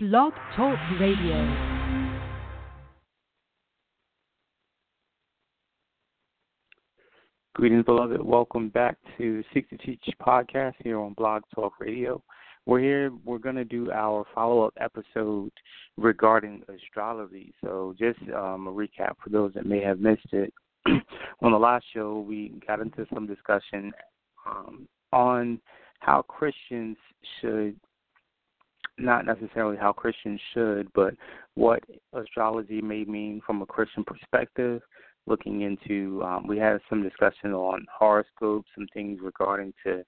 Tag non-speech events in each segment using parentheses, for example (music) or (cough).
Blog Talk Radio. Greetings, beloved. Welcome back to Seek to Teach podcast here on Blog Talk Radio. We're here, we're going to do our follow up episode regarding astrology. So, just um, a recap for those that may have missed it. (clears throat) on the last show, we got into some discussion um, on how Christians should not necessarily how Christians should, but what astrology may mean from a Christian perspective. Looking into, um, we had some discussion on horoscopes, some things regarding to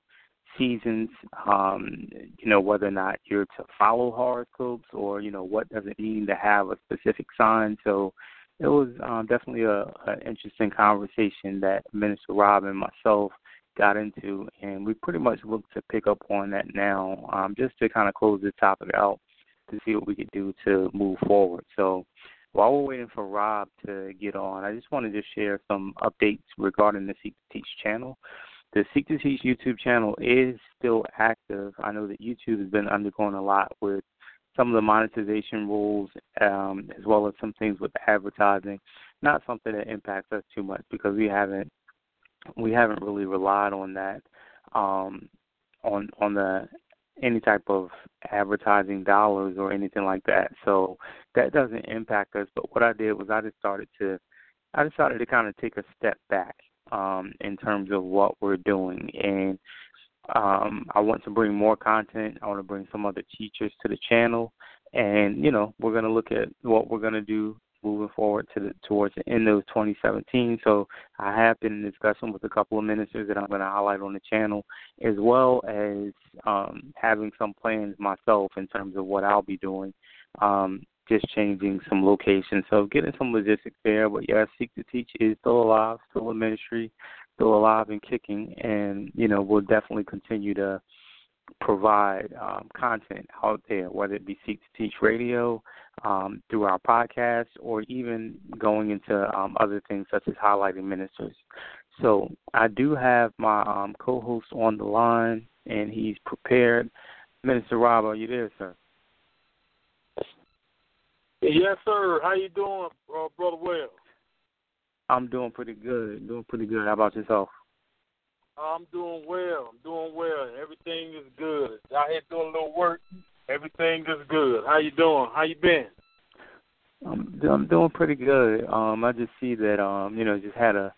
seasons. Um, you know whether or not you're to follow horoscopes, or you know what does it mean to have a specific sign. So it was um, definitely a, a interesting conversation that Minister Rob and myself got into, and we pretty much look to pick up on that now, um, just to kind of close this topic out to see what we could do to move forward. So while we're waiting for Rob to get on, I just wanted to share some updates regarding the Seek to Teach channel. The Seek to Teach YouTube channel is still active. I know that YouTube has been undergoing a lot with some of the monetization rules, um, as well as some things with advertising. Not something that impacts us too much because we haven't we haven't really relied on that um, on on the any type of advertising dollars or anything like that. So that doesn't impact us. But what I did was I just started to I decided to kind of take a step back um, in terms of what we're doing and um, I want to bring more content. I want to bring some other teachers to the channel, and you know we're going to look at what we're going to do moving forward to the, towards the end of 2017. So I have been in discussion with a couple of ministers that I'm going to highlight on the channel, as well as um, having some plans myself in terms of what I'll be doing. Um, just changing some locations, so getting some logistics there. But yeah, Seek to Teach is still alive, still a ministry, still alive and kicking, and you know we'll definitely continue to provide um, content out there, whether it be Seek to Teach Radio, um, through our podcast, or even going into um, other things such as highlighting ministers. So I do have my um, co-host on the line, and he's prepared. Minister Rob, are you there, sir? Yes, sir. How you doing, uh, brother Wells? I'm doing pretty good. Doing pretty good. How about yourself? I'm doing well. I'm doing well. Everything is good. Out here doing a little work. Everything is good. How you doing? How you been? I'm I'm doing pretty good. Um, I just see that um, you know, just had a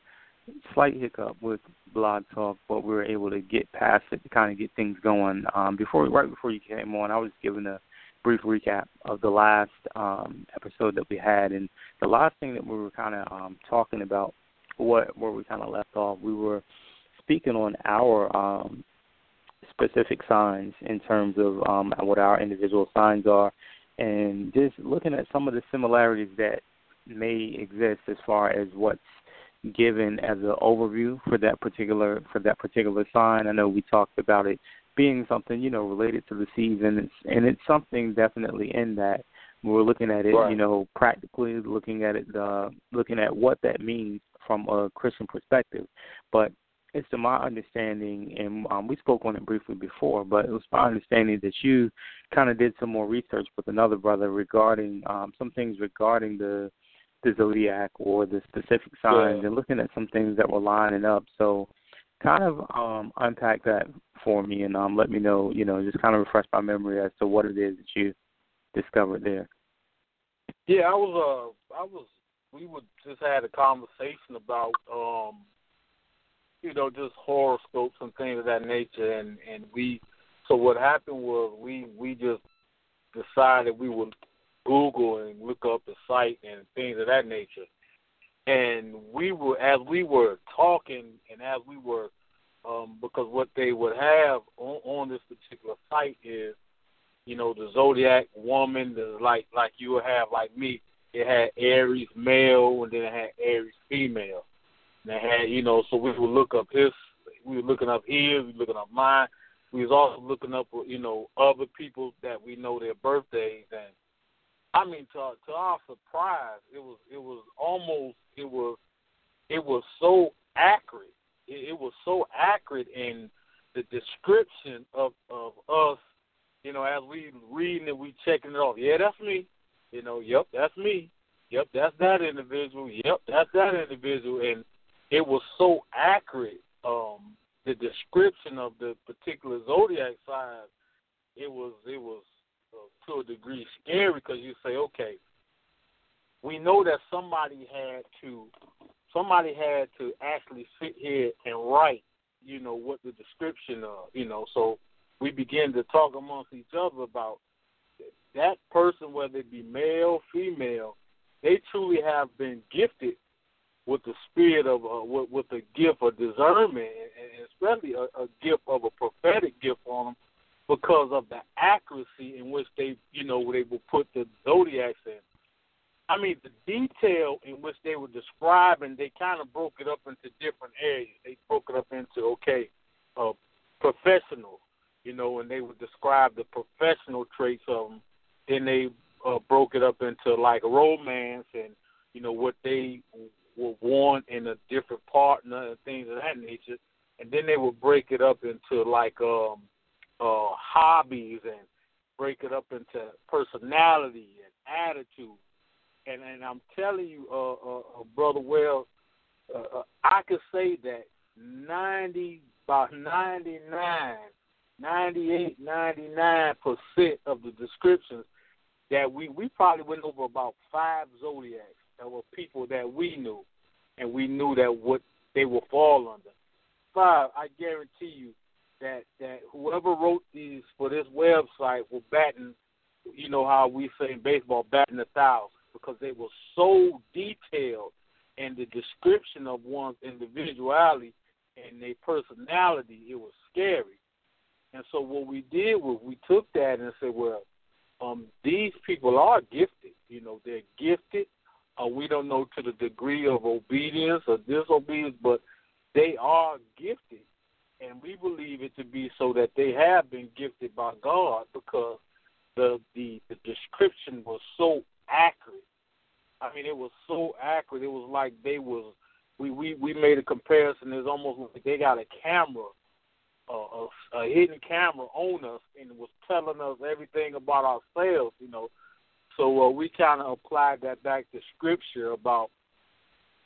slight hiccup with Blog Talk, but we were able to get past it to kind of get things going. Um, before right before you came on, I was giving a brief recap of the last um episode that we had, and the last thing that we were kind of um talking about, what where we kind of left off, we were speaking on our um, specific signs in terms of um, what our individual signs are, and just looking at some of the similarities that may exist as far as what's given as an overview for that particular for that particular sign. I know we talked about it being something you know related to the season, it's, and it's something definitely in that. We're looking at it, right. you know, practically looking at it, uh, looking at what that means from a Christian perspective. But it's to my understanding, and um, we spoke on it briefly before, but it was my understanding that you kind of did some more research with another brother regarding um, some things regarding the the zodiac or the specific signs, yeah. and looking at some things that were lining up. So, kind of um, unpack that for me, and um, let me know, you know, just kind of refresh my memory as to what it is that you discovered there. Yeah, I was. Uh, I was. We would just had a conversation about um you know, just horoscopes and things of that nature and, and we so what happened was we we just decided we would Google and look up the site and things of that nature. And we were as we were talking and as we were um because what they would have on, on this particular site is, you know, the zodiac woman, the like like you would have like me, it had Aries male and then it had Aries female. And had, you know, so we would look up his, we were looking up his, we were looking up mine. We was also looking up, you know, other people that we know their birthdays, and I mean, to to our surprise, it was it was almost it was it was so accurate. It, it was so accurate in the description of of us you know, as we reading it, we checking it off. Yeah, that's me. You know, yep, that's me. Yep, that's that individual. Yep, that's that individual. And it was so accurate. Um, the description of the particular zodiac sign, it was it was uh, to a degree scary because you say, okay, we know that somebody had to somebody had to actually sit here and write, you know, what the description of, you know, so we begin to talk amongst each other about that person, whether it be male, female, they truly have been gifted with the spirit of uh, with, with the gift of discernment, and especially a, a gift of a prophetic gift on them because of the accuracy in which they, you know, they will put the zodiacs in. I mean, the detail in which they were describing, they kind of broke it up into different areas. They broke it up into okay, uh, professional, you know, and they would describe the professional traits of them. Then they uh, broke it up into like romance and you know what they will want in a different partner and things of that nature. And then they would break it up into like um uh hobbies and break it up into personality and attitude. And and I'm telling you, uh, uh, uh brother, well, uh, uh, I could say that ninety about ninety nine, ninety eight, ninety nine percent of the descriptions that we we probably went over about five zodiacs that were people that we knew, and we knew that what they will fall under. Five, I guarantee you that that whoever wrote these for this website will batten, you know how we say in baseball, batting a thousand because they were so detailed in the description of one's individuality and their personality. It was scary. And so what we did was we took that and said, well, um, these people are gifted. You know, they're gifted. Uh, we don't know to the degree of obedience or disobedience, but they are gifted, and we believe it to be so that they have been gifted by God because the the, the description was so accurate. I mean, it was so accurate. It was like they was we we we made a comparison. It's almost like they got a camera a, a hidden camera on us and was telling us everything about ourselves, you know. So uh, we kind of applied that back to scripture about,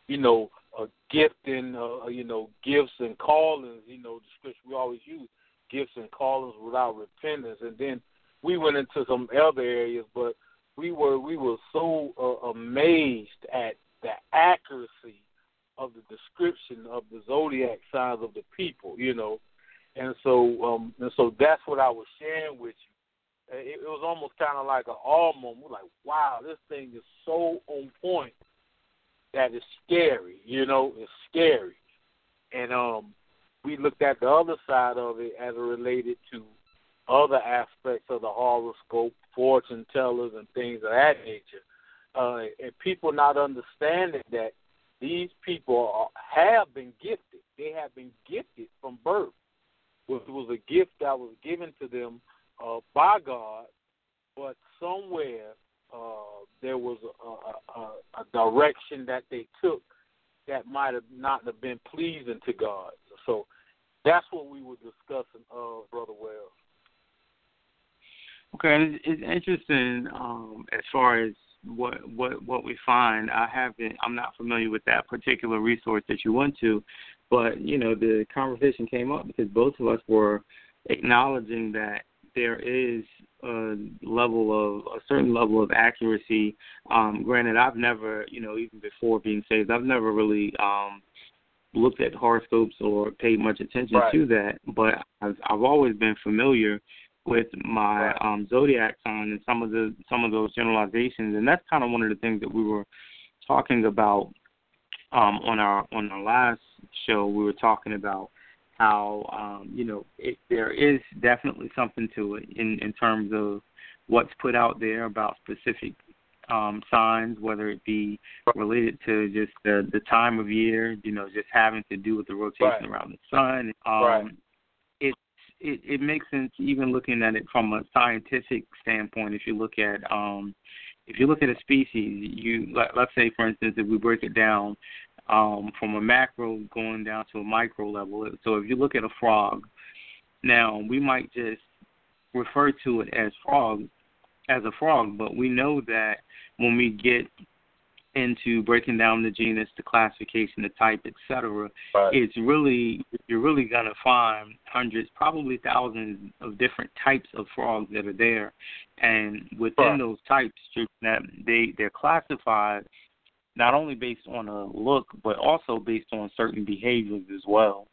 you know, uh, gifting, uh, you know, gifts and callings. You know, the scripture we always use gifts and callings without repentance, and then we went into some other areas, but we were we were so uh, amazed at the accuracy of the description of the zodiac signs of the people, you know, and so um and so that's what I was sharing with you. It, it was almost kind of like an all moment. We're like, wow, this thing is so on point that it's scary. You know, it's scary. And um, we looked at the other side of it as it related to other aspects of the horoscope, fortune tellers, and things of that nature. Uh, and people not understanding that these people are, have been gifted. They have been gifted from birth was was a gift that was given to them uh, by God, but somewhere uh, there was a, a, a direction that they took that might have not have been pleasing to God. So that's what we were discussing, uh, Brother Wells. Okay, it's interesting um, as far as what what what we find. I haven't. I'm not familiar with that particular resource that you went to, but you know, the conversation came up because both of us were acknowledging that there is a level of a certain level of accuracy. Um, granted, I've never, you know, even before being saved, I've never really um, looked at horoscopes or paid much attention right. to that. But I've, I've always been familiar with my right. um, zodiac sign and some of the some of those generalizations, and that's kind of one of the things that we were talking about um, on our on our last show, we were talking about how um, you know it, there is definitely something to it in in terms of what's put out there about specific um, signs, whether it be related to just the the time of year, you know, just having to do with the rotation right. around the sun. Um, right. It it it makes sense even looking at it from a scientific standpoint. If you look at um, if you look at a species, you let, let's say for instance, if we break it down um, from a macro going down to a micro level. So if you look at a frog, now we might just refer to it as frog as a frog, but we know that when we get into breaking down the genus, the classification, the type, etc., right. it's really you're really gonna find hundreds, probably thousands of different types of frogs that are there, and within right. those types, that they they're classified not only based on a look, but also based on certain behaviors as well.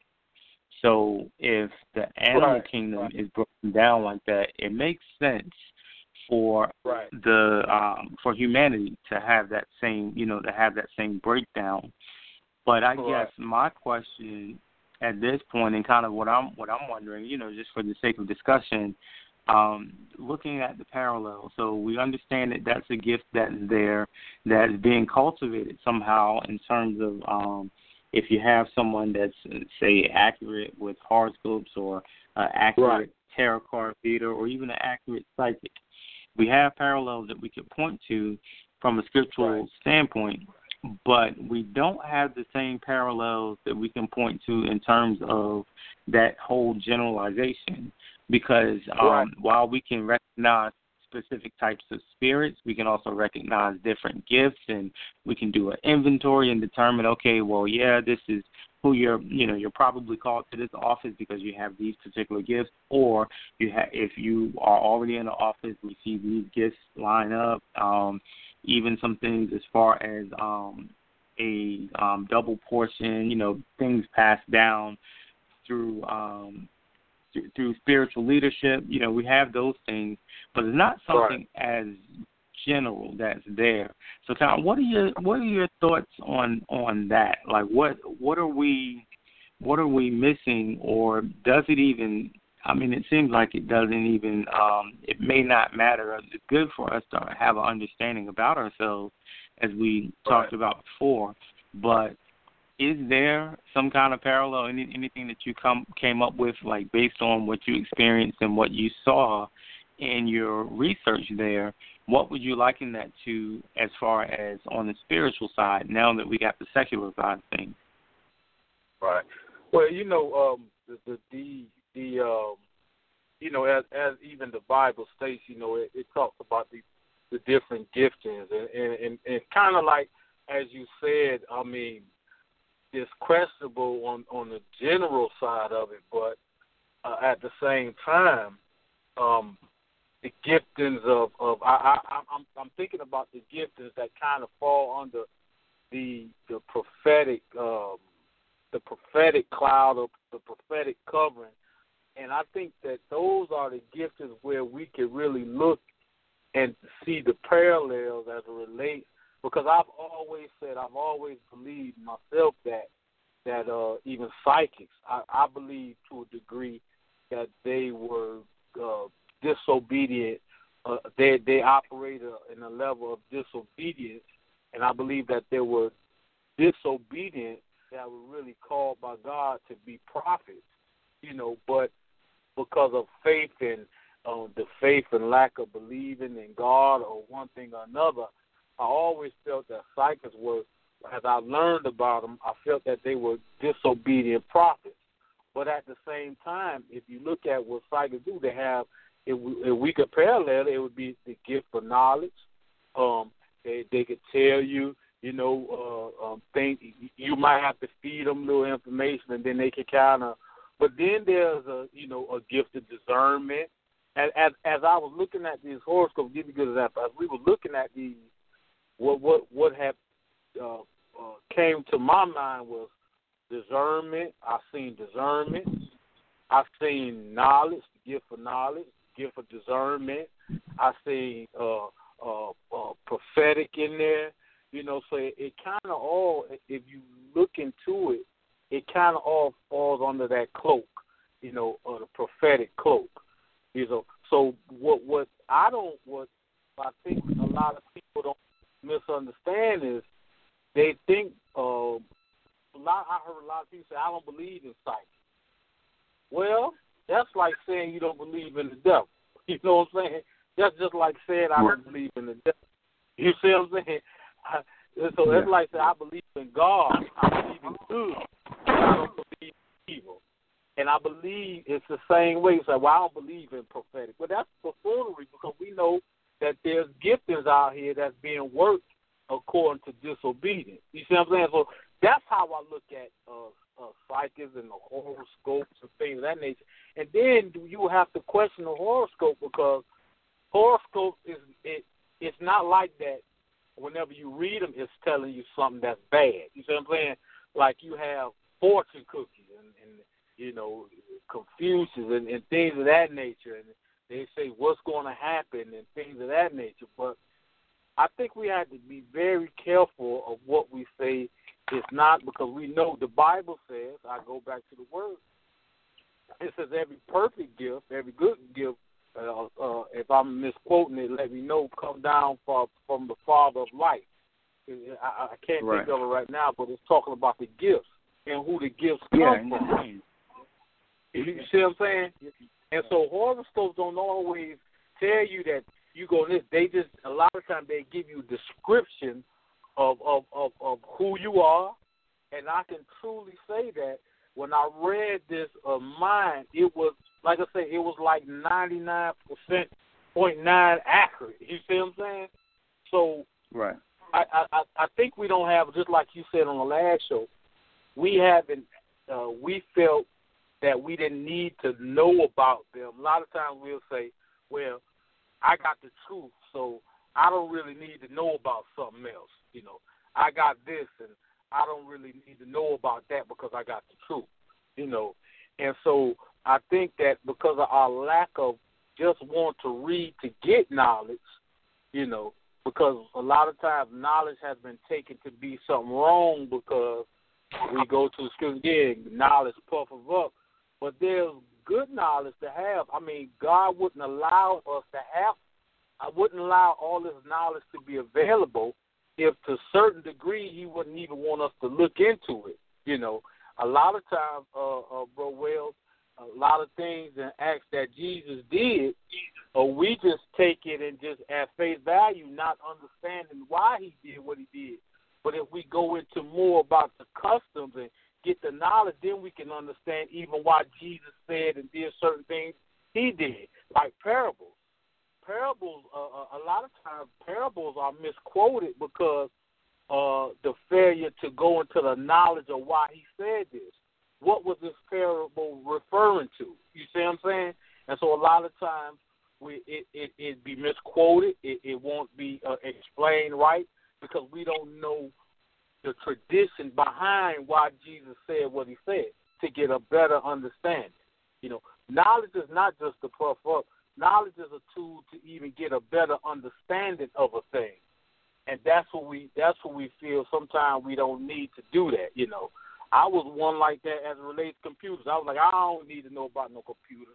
So if the animal right. kingdom right. is broken down like that, it makes sense for right. the um for humanity to have that same you know to have that same breakdown. But I guess my question at this point and kind of what I'm what I'm wondering, you know, just for the sake of discussion, um, looking at the parallel. So we understand that that's a gift that's there that is being cultivated somehow in terms of um, if you have someone that's say accurate with horoscopes or uh, accurate right. tarot card reader or even an accurate psychic. We have parallels that we could point to from a scriptural right. standpoint, but we don't have the same parallels that we can point to in terms of that whole generalization because um, right. while we can recognize specific types of spirits, we can also recognize different gifts, and we can do an inventory and determine, okay, well, yeah, this is who you're, you know, you're probably called to this office because you have these particular gifts, or you have, if you are already in the office, we see these gifts line up. Um, even some things as far as um, a um, double portion, you know, things passed down through um, through spiritual leadership. You know, we have those things, but it's not something right. as general that's there. So, Tom, what are your what are your thoughts on on that? Like, what what are we what are we missing, or does it even? I mean, it seems like it doesn't even. Um, it may not matter. It's good for us to have an understanding about ourselves, as we right. talked about before. But is there some kind of parallel any, anything that you come came up with like based on what you experienced and what you saw in your research there what would you liken that to as far as on the spiritual side now that we got the secular side of things? Right. Well you know um the the the, the um you know as as even the bible states you know it, it talks about the the different giftings and and and, and kind of like as you said i mean it's questionable on on the general side of it, but uh, at the same time, um, the giftings of of I, I I'm I'm thinking about the giftings that kind of fall under the the prophetic um, the prophetic cloud of the prophetic covering, and I think that those are the giftings where we can really look and see the parallels as it relates because I've always said, I've always believed myself that that uh, even psychics, I, I believe to a degree that they were uh, disobedient. Uh, they they operate in a level of disobedience, and I believe that they were disobedient that were really called by God to be prophets. You know, but because of faith and um, the faith and lack of believing in God or one thing or another, I always felt that psychics were, as I learned about them, I felt that they were disobedient prophets. But at the same time, if you look at what psychics do, they have, if we, if we could parallel it, would be the gift of knowledge. Um, they they could tell you, you know, uh, um, things you might have to feed them little information, and then they can kind of. But then there's a, you know, a gift of discernment. As as, as I was looking at these horoscopes, give you a good example. As we were looking at these what what what had uh, uh, came to my mind was discernment. I seen discernment. I seen knowledge, gift of knowledge, gift of discernment. I seen uh, uh, uh, prophetic in there. You know, so it, it kind of all, if you look into it, it kind of all falls under that cloak. You know, uh, the prophetic cloak. You know, so what what I don't what I think a lot of people don't misunderstand is they think uh, a lot. I heard a lot of people say, "I don't believe in sight." Well, that's like saying you don't believe in the devil. (laughs) You know what I'm saying? That's just like saying I don't believe in the devil. (laughs) You see what I'm saying? I, so it's like saying I believe in God. I believe in good. I don't believe in evil. And I believe it's the same way. So, well, I don't believe in prophetic, but that's buffoonery because we know that there's giftings out here that's being worked according to disobedience. You see what I'm saying? So that's how I look at uh, uh, psychics and the horoscopes and things of that nature. And then you have to question the horoscope because horoscope is it it's not like that. Whenever you read them, it's telling you something that's bad. You see what I'm saying? Like you have fortune cookies and, and you know Confucius and, and things of that nature, and they say what's going to happen and things of that nature. But I think we have to be very careful of what we say it's not because we know the Bible says, I go back to the word, it says every perfect gift, every good gift, uh, uh, if I'm misquoting it, let me know, come down from, from the Father of light. I, I can't right. think of it right now, but it's talking about the gifts and who the gifts come yeah, from. You see what I'm saying? And so horoscopes don't always tell you that you go this. They just a lot of times they give you description of, of, of, of who you are. And I can truly say that when I read this of mine, it was like I say, it was like ninety nine percent point nine accurate. You see what I'm saying? So right. I, I I think we don't have just like you said on the last show. We haven't. Uh, we felt that we didn't need to know about them. A lot of times we'll say, "Well, I got the truth, so I don't really need to know about something else." You know, I got this and I don't really need to know about that because I got the truth. You know, and so I think that because of our lack of just want to read to get knowledge, you know, because a lot of times knowledge has been taken to be something wrong because we go to school again, knowledge puffers up. But there's good knowledge to have. I mean, God wouldn't allow us to have I wouldn't allow all this knowledge to be available if to a certain degree he wouldn't even want us to look into it. You know, a lot of times, uh, uh, bro, well, a lot of things and acts that Jesus did, or uh, we just take it and just at face value, not understanding why he did what he did. But if we go into more about the customs and get the knowledge, then we can understand even why Jesus said and did certain things he did, like parables parables, uh, uh, a lot of times parables are misquoted because uh, the failure to go into the knowledge of why he said this. What was this parable referring to? You see what I'm saying? And so a lot of times we it it it be misquoted. It, it won't be uh, explained right because we don't know the tradition behind why Jesus said what he said to get a better understanding. You know, knowledge is not just to puff up knowledge is a tool to even get a better understanding of a thing. And that's what we that's what we feel sometimes we don't need to do that, you know. I was one like that as it relates to computers. I was like, I don't need to know about no computer.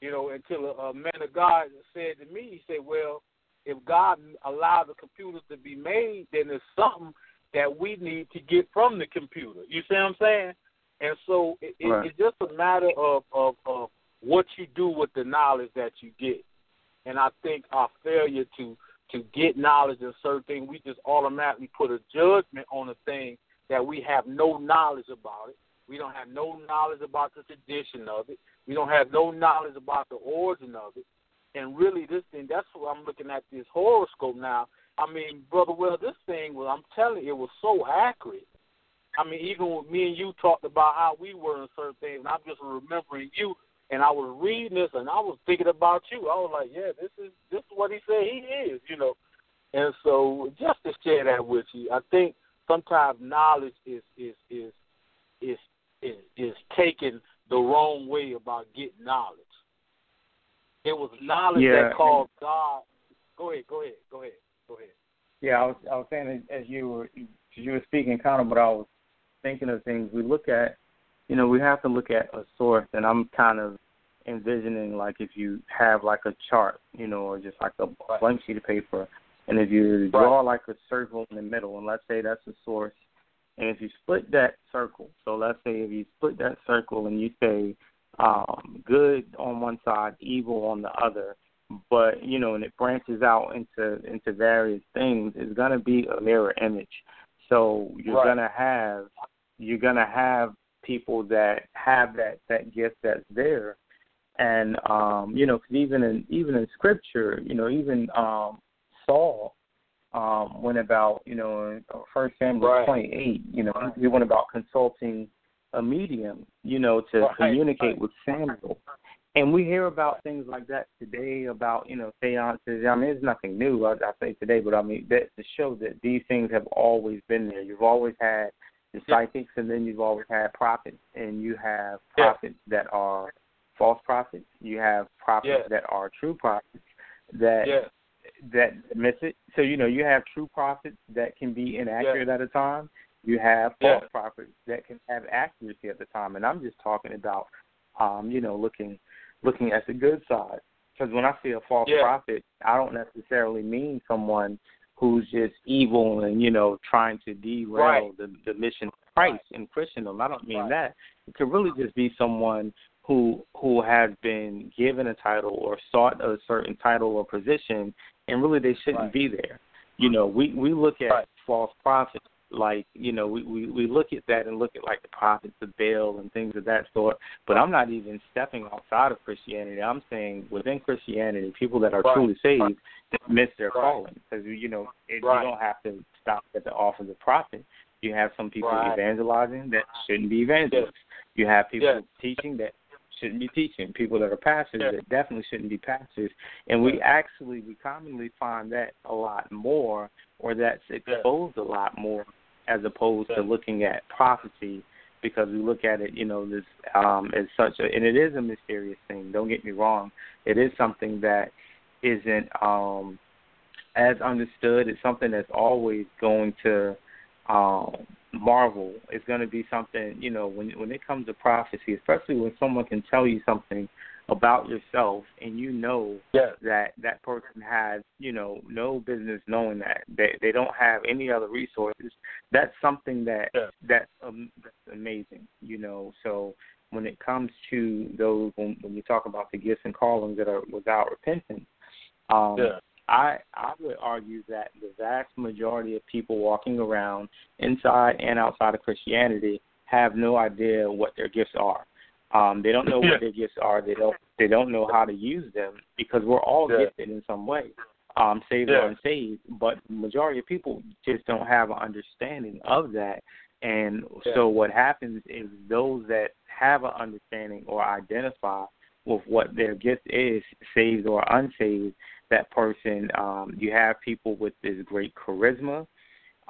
You know, until a, a man of God said to me, he said, Well, if God allowed the computers to be made, then there's something that we need to get from the computer. You see what I'm saying? And so it, right. it, it's just a matter of, of, of what you do with the knowledge that you get. And I think our failure to to get knowledge of certain things, we just automatically put a judgment on a thing that we have no knowledge about it. We don't have no knowledge about the tradition of it. We don't have no knowledge about the origin of it. And really, this thing, that's what I'm looking at this horoscope now. I mean, Brother Well, this thing was, I'm telling you, it was so accurate. I mean, even when me and you talked about how we were in certain things, and I'm just remembering you and I was reading this and I was thinking about you. I was like, yeah, this is this is what he said he is, you know. And so just to share that with you, I think sometimes knowledge is is is is is, is taken the wrong way about getting knowledge. It was knowledge yeah. that called God. Go ahead, go ahead, go ahead, go ahead. Yeah, I was I was saying as you were as you were speaking, kind of, but I was thinking of things. We look at you know, we have to look at a source, and I'm kind of envisioning like if you have like a chart, you know, or just like a right. blank sheet of paper, and if you draw like a circle in the middle, and let's say that's the source, and if you split that circle, so let's say if you split that circle and you say um, good on one side, evil on the other, but you know, and it branches out into into various things, it's gonna be a mirror image. So you're right. gonna have you're gonna have people that have that that gift that's there, and um, you know, cause even in even in scripture, you know, even um, Saul um, went about, you know, First Samuel right. 28, you know, he went about consulting a medium, you know, to right. communicate with Samuel. And we hear about things like that today about, you know, seances. I mean, it's nothing new, I, I say today, but I mean, that to show that these things have always been there. You've always had the psychics, and then you've always had prophets, and you have prophets yeah. that are false prophets. You have prophets yeah. that are true prophets that yeah. that miss it. So you know, you have true prophets that can be inaccurate at a time. You have false prophets that can have accuracy at the time. And I'm just talking about, um, you know, looking looking at the good side. Because when I see a false prophet, I don't necessarily mean someone who's just evil and you know trying to derail right. the the mission of Christ right. and Christendom. I don't mean right. that. It could really just be someone who who has been given a title or sought a certain title or position, and really they shouldn't be there. You know, we we look at false prophets like you know we, we we look at that and look at like the prophets of Baal and things of that sort. But I'm not even stepping outside of Christianity. I'm saying within Christianity, people that are right. truly saved right. miss their right. calling because you know it, right. you don't have to stop at the office of prophet. You have some people evangelizing that shouldn't be evangelists. You have people yes. teaching that shouldn't be teaching. People that are pastors yes. that definitely shouldn't be pastors. And we actually we commonly find that a lot more, or that's exposed a lot more as opposed to looking at prophecy because we look at it, you know, this um as such a and it is a mysterious thing, don't get me wrong. It is something that isn't um as understood. It's something that's always going to um marvel. It's gonna be something, you know, when when it comes to prophecy, especially when someone can tell you something about yourself and you know yes. that that person has you know no business knowing that they they don't have any other resources that's something that yes. that's um, that's amazing you know so when it comes to those when when you talk about the gifts and callings that are without repentance um yes. I I would argue that the vast majority of people walking around inside and outside of Christianity have no idea what their gifts are. Um, they don't know what their gifts are. They don't they don't know how to use them because we're all yeah. gifted in some way, um, saved yeah. or unsaved. But the majority of people just don't have an understanding of that. And yeah. so what happens is those that have an understanding or identify with what their gift is, saved or unsaved, that person, um, you have people with this great charisma,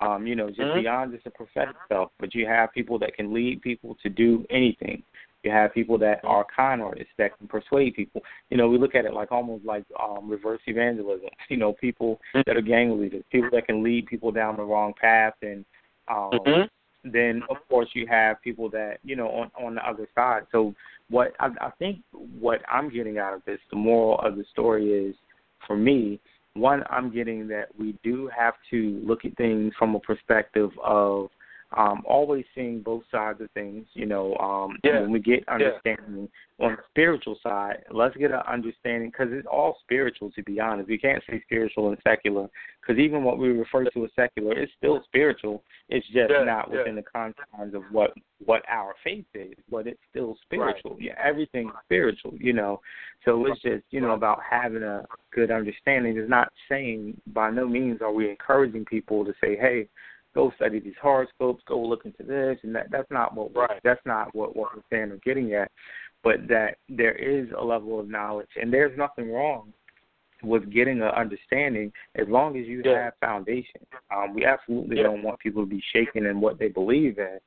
um, you know, just mm-hmm. beyond just a prophetic stuff, but you have people that can lead people to do anything. You have people that are con artists that can persuade people. You know, we look at it like almost like um, reverse evangelism. (laughs) You know, people that are gang leaders, people that can lead people down the wrong path, and um, mm-hmm. then of course you have people that you know on on the other side. So what I, I think what I'm getting out of this, the moral of the story is, for me, one, I'm getting that we do have to look at things from a perspective of um, always seeing both sides of things. You know, um, yeah. when we get understanding yeah. on the spiritual side, let's get an understanding because it's all spiritual. To be honest, we can't say spiritual and secular because even what we refer to as secular is still spiritual. It's just yeah. not within the confines of what what our faith is, but it's still spiritual. Right. Yeah, everything's spiritual. You know, so it's just you know about having a good understanding. It's not saying by no means are we encouraging people to say, hey go study these horoscopes, go look into this and that. That's not what right. that's not what what we're saying or getting at, but that there is a level of knowledge, and there's nothing wrong with getting an understanding as long as you yeah. have foundation. Um, we absolutely yeah. don't want people to be shaken in what they believe in,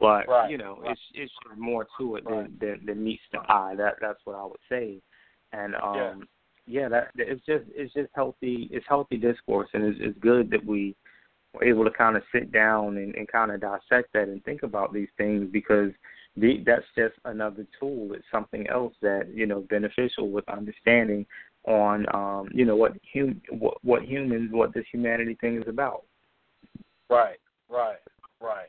but right. you know, right. it's it's more to it than, than than meets the eye. That that's what I would say, and um. Yeah. Yeah, that it's just it's just healthy. It's healthy discourse, and it's, it's good that we we're able to kind of sit down and, and kind of dissect that and think about these things because the, that's just another tool. It's something else that you know beneficial with understanding on um, you know what hum what, what humans what this humanity thing is about. Right, right, right.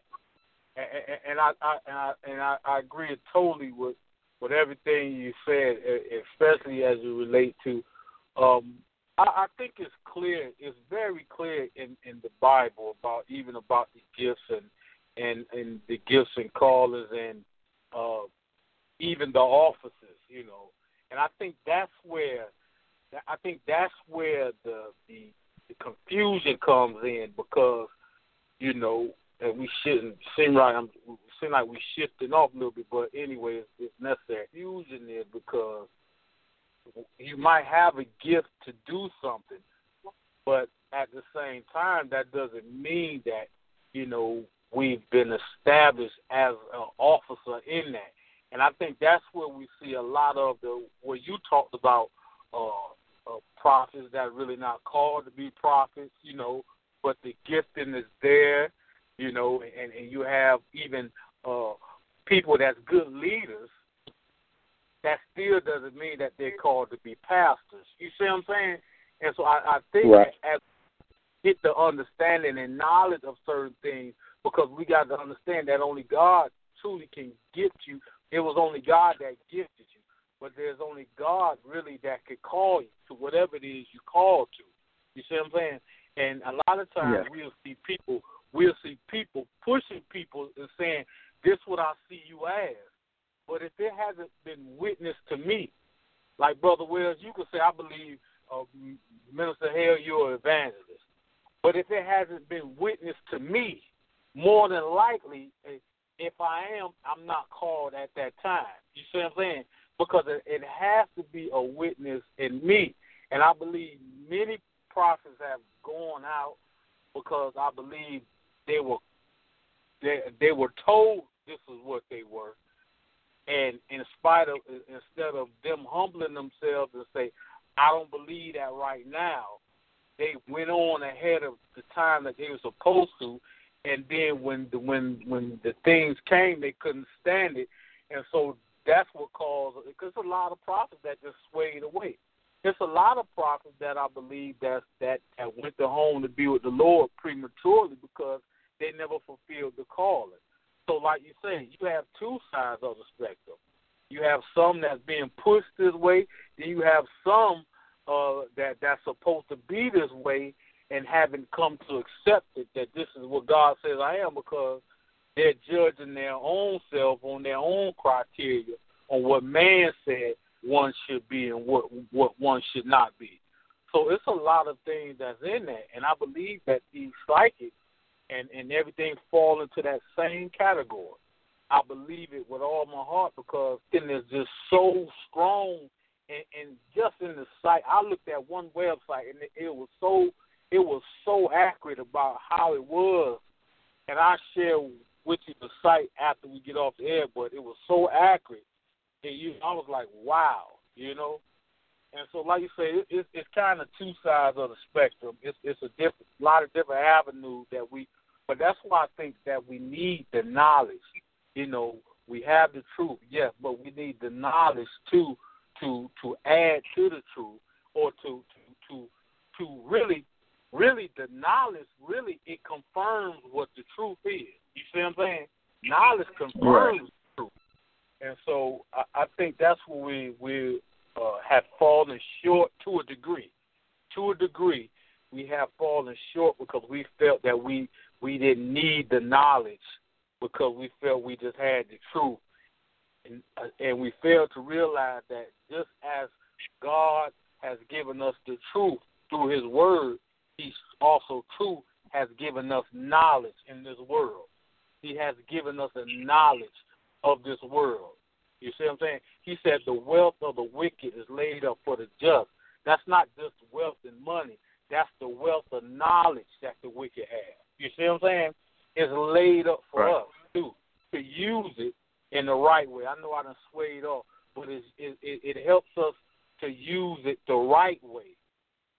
And, and, and I, I and I and I, I agree totally with with everything you said, especially as it relates to um, I, I think it's clear. It's very clear in in the Bible about even about the gifts and and and the gifts and callers and uh, even the offices, you know. And I think that's where I think that's where the the, the confusion comes in because you know, and we shouldn't seem like I'm seem like we shifting off a little bit, but anyway, it's, it's necessary. Confusion is because you might have a gift to do something, but at the same time, that doesn't mean that you know we've been established as an officer in that. And I think that's where we see a lot of the where you talked about uh, uh, prophets that are really not called to be prophets, you know, but the gifting is there, you know, and, and you have even uh, people that's good leaders. That still doesn't mean that they're called to be pastors. You see what I'm saying? And so I, I think right. as get the understanding and knowledge of certain things, because we got to understand that only God truly can gift you. It was only God that gifted you, but there's only God really that could call you to whatever it is you call to. You see what I'm saying? And a lot of times yeah. we'll see people, we'll see people pushing people and saying, "This what I see you as." But if it hasn't been witnessed to me, like Brother Wells, you could say, "I believe uh, Minister Hale, you're an evangelist." But if it hasn't been witnessed to me, more than likely, if I am, I'm not called at that time. You see what I'm saying? Because it, it has to be a witness in me. And I believe many prophets have gone out because I believe they were they they were told this is what they were, and in spite of instead of them humbling themselves and say, I don't believe that right now, they went on ahead of the time that they were supposed to, and then when the when when the things came, they couldn't stand it, and so that's what caused because a lot of prophets that just swayed away. There's a lot of prophets that I believe that that that went to home to be with the Lord prematurely because they never fulfilled the calling. So, like you say, you have two sides of the spectrum. You have some that's being pushed this way. Then you have some uh, that that's supposed to be this way and haven't come to accept it that this is what God says I am because they're judging their own self on their own criteria on what man said one should be and what what one should not be. So it's a lot of things that's in there, and I believe that these psychics and and everything fall into that same category. I believe it with all my heart because it is just so strong and, and just in the site. I looked at one website and it, it was so it was so accurate about how it was, and I share with you the site after we get off the air. But it was so accurate, and you, I was like, wow, you know. And so, like you say, it, it's it's kind of two sides of the spectrum. It's it's a different, lot of different avenues that we, but that's why I think that we need the knowledge. You know, we have the truth, yes, but we need the knowledge too to to add to the truth or to to to to really really the knowledge really it confirms what the truth is. You see what I'm saying? Knowledge confirms right. the truth. And so I, I think that's where we we uh, have fallen short to a degree. To a degree, we have fallen short because we felt that we we didn't need the knowledge because we felt we just had the truth, and uh, and we failed to realize that just as God has given us the truth through His Word, He also too has given us knowledge in this world. He has given us a knowledge of this world. You see what I'm saying? He said the wealth of the wicked is laid up for the just. That's not just wealth and money. That's the wealth of knowledge that the wicked have. You see what I'm saying? It's laid up for right. us too to use it in the right way. I know I done swayed off, but it's, it, it it helps us to use it the right way.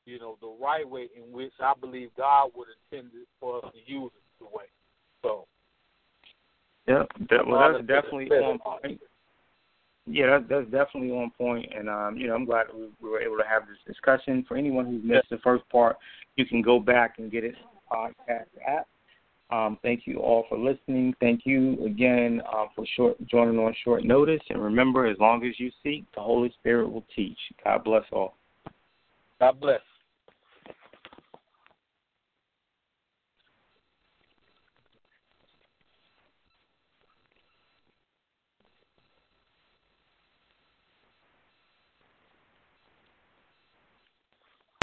You know, the right way in which I believe God would intend it for us to use it the way. So. Yeah, that, well, that's definitely on point. Yeah, that's, that's definitely on point, and um, you know, I'm glad we, we were able to have this discussion. For anyone who missed the first part, you can go back and get it podcast app. Um, thank you all for listening. Thank you again uh, for short joining on short notice. And remember, as long as you seek, the Holy Spirit will teach. God bless all. God bless.